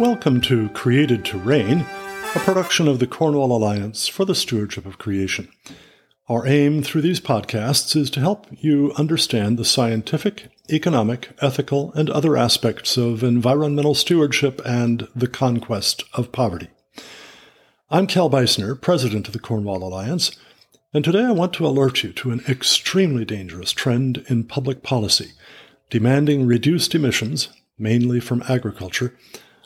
Welcome to Created to Reign, a production of the Cornwall Alliance for the Stewardship of Creation. Our aim through these podcasts is to help you understand the scientific, economic, ethical, and other aspects of environmental stewardship and the conquest of poverty. I'm Cal Beisner, president of the Cornwall Alliance, and today I want to alert you to an extremely dangerous trend in public policy demanding reduced emissions, mainly from agriculture,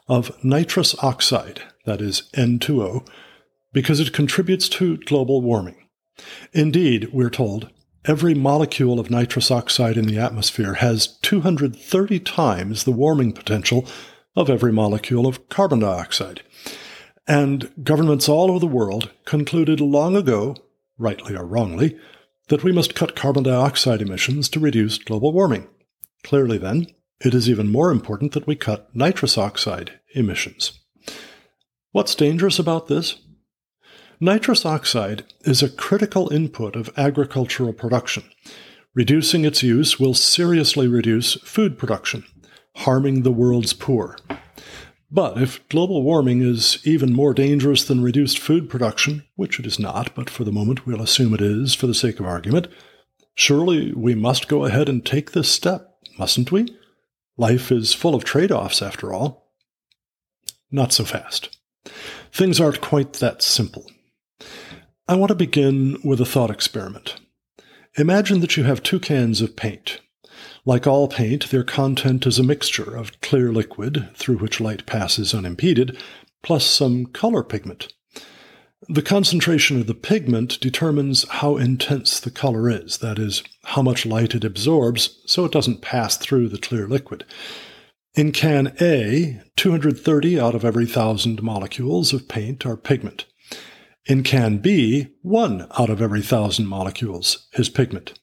of nitrous oxide, that is N2O, because it contributes to global warming. Indeed, we're told, every molecule of nitrous oxide in the atmosphere has 230 times the warming potential of every molecule of carbon dioxide. And governments all over the world concluded long ago, rightly or wrongly, that we must cut carbon dioxide emissions to reduce global warming. Clearly, then, it is even more important that we cut nitrous oxide emissions. What's dangerous about this? Nitrous oxide is a critical input of agricultural production. Reducing its use will seriously reduce food production, harming the world's poor. But if global warming is even more dangerous than reduced food production, which it is not, but for the moment we'll assume it is for the sake of argument, surely we must go ahead and take this step, mustn't we? Life is full of trade offs, after all. Not so fast. Things aren't quite that simple. I want to begin with a thought experiment. Imagine that you have two cans of paint. Like all paint, their content is a mixture of clear liquid, through which light passes unimpeded, plus some color pigment. The concentration of the pigment determines how intense the color is, that is, how much light it absorbs so it doesn't pass through the clear liquid. In can A, 230 out of every thousand molecules of paint are pigment. In can B, one out of every thousand molecules is pigment.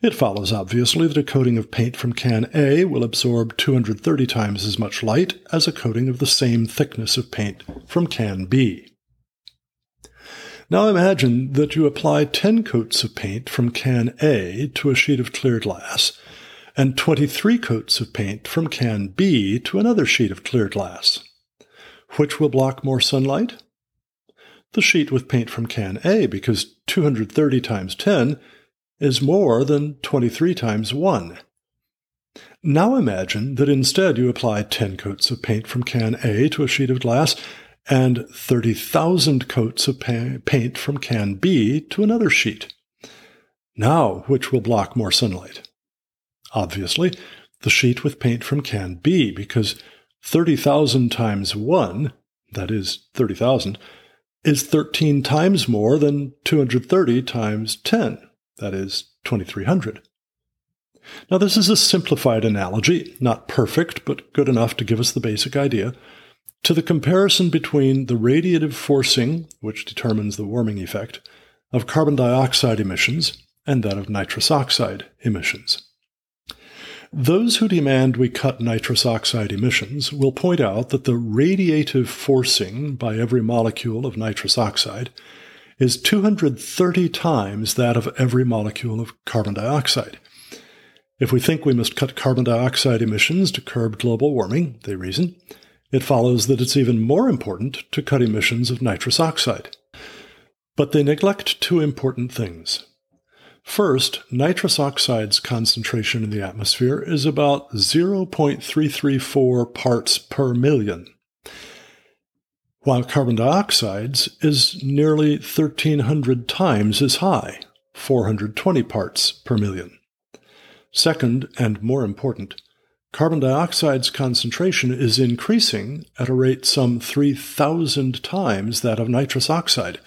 It follows, obviously, that a coating of paint from can A will absorb 230 times as much light as a coating of the same thickness of paint from can B. Now imagine that you apply 10 coats of paint from can A to a sheet of clear glass, and 23 coats of paint from can B to another sheet of clear glass. Which will block more sunlight? The sheet with paint from can A, because 230 times 10 is more than 23 times 1. Now imagine that instead you apply 10 coats of paint from can A to a sheet of glass and 30,000 coats of paint from can B to another sheet. Now, which will block more sunlight? Obviously, the sheet with paint from can B, because 30,000 times 1, that is 30,000, is 13 times more than 230 times 10, that is 2300. Now, this is a simplified analogy, not perfect, but good enough to give us the basic idea to the comparison between the radiative forcing, which determines the warming effect, of carbon dioxide emissions and that of nitrous oxide emissions. Those who demand we cut nitrous oxide emissions will point out that the radiative forcing by every molecule of nitrous oxide is 230 times that of every molecule of carbon dioxide. If we think we must cut carbon dioxide emissions to curb global warming, they reason, it follows that it's even more important to cut emissions of nitrous oxide. But they neglect two important things. First, nitrous oxide's concentration in the atmosphere is about 0.334 parts per million, while carbon dioxide's is nearly 1,300 times as high, 420 parts per million. Second, and more important, carbon dioxide's concentration is increasing at a rate some 3,000 times that of nitrous oxide.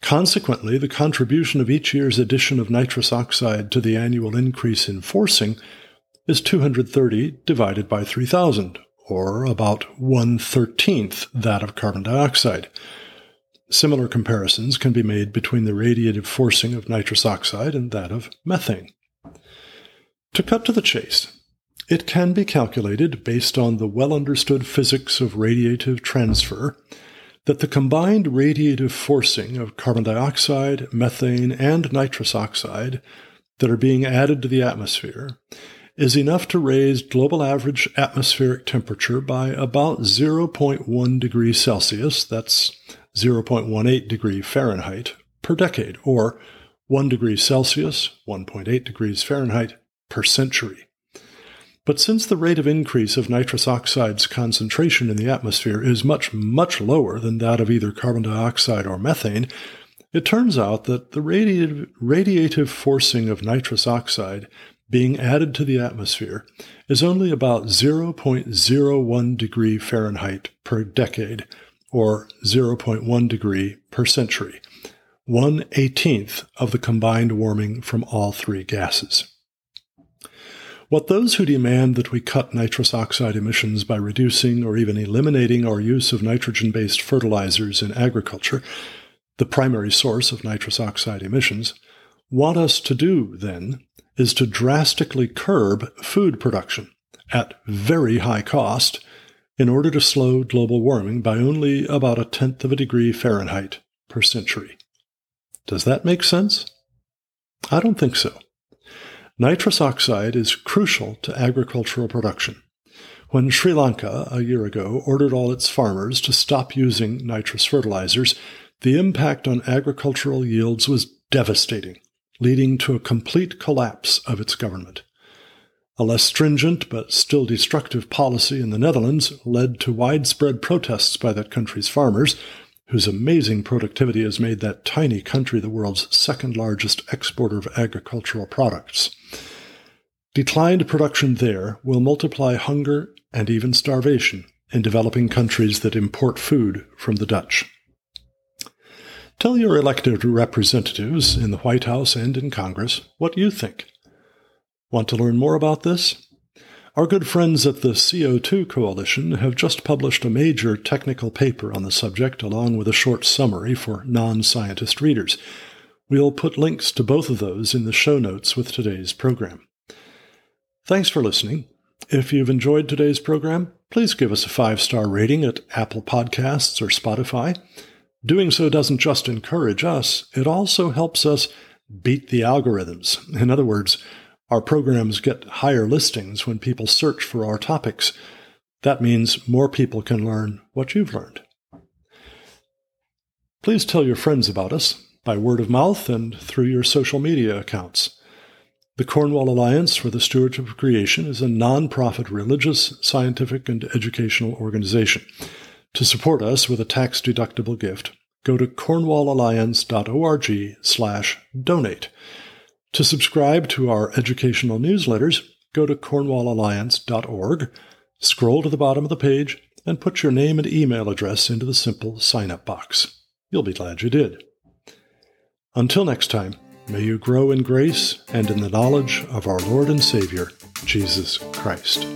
Consequently, the contribution of each year's addition of nitrous oxide to the annual increase in forcing is 230 divided by 3,000, or about one thirteenth that of carbon dioxide. Similar comparisons can be made between the radiative forcing of nitrous oxide and that of methane. To cut to the chase, it can be calculated based on the well understood physics of radiative transfer that the combined radiative forcing of carbon dioxide, methane, and nitrous oxide that are being added to the atmosphere is enough to raise global average atmospheric temperature by about 0.1 degrees Celsius, that's 0.18 degree Fahrenheit, per decade, or 1 degree Celsius, 1.8 degrees Fahrenheit, per century. But since the rate of increase of nitrous oxide's concentration in the atmosphere is much, much lower than that of either carbon dioxide or methane, it turns out that the radiative, radiative forcing of nitrous oxide being added to the atmosphere is only about 0.01 degree Fahrenheit per decade, or 0.1 degree per century, one eighteenth of the combined warming from all three gases. What those who demand that we cut nitrous oxide emissions by reducing or even eliminating our use of nitrogen based fertilizers in agriculture, the primary source of nitrous oxide emissions, want us to do, then, is to drastically curb food production at very high cost in order to slow global warming by only about a tenth of a degree Fahrenheit per century. Does that make sense? I don't think so. Nitrous oxide is crucial to agricultural production. When Sri Lanka, a year ago, ordered all its farmers to stop using nitrous fertilizers, the impact on agricultural yields was devastating, leading to a complete collapse of its government. A less stringent but still destructive policy in the Netherlands led to widespread protests by that country's farmers, whose amazing productivity has made that tiny country the world's second largest exporter of agricultural products. Declined production there will multiply hunger and even starvation in developing countries that import food from the Dutch. Tell your elected representatives in the White House and in Congress what you think. Want to learn more about this? Our good friends at the CO2 Coalition have just published a major technical paper on the subject, along with a short summary for non scientist readers. We'll put links to both of those in the show notes with today's program. Thanks for listening. If you've enjoyed today's program, please give us a five star rating at Apple Podcasts or Spotify. Doing so doesn't just encourage us, it also helps us beat the algorithms. In other words, our programs get higher listings when people search for our topics. That means more people can learn what you've learned. Please tell your friends about us by word of mouth and through your social media accounts. The Cornwall Alliance for the Stewardship of Creation is a non-profit religious, scientific, and educational organization. To support us with a tax-deductible gift, go to cornwallalliance.org slash donate. To subscribe to our educational newsletters, go to cornwallalliance.org, scroll to the bottom of the page, and put your name and email address into the simple sign up box. You'll be glad you did. Until next time, may you grow in grace and in the knowledge of our Lord and Savior, Jesus Christ.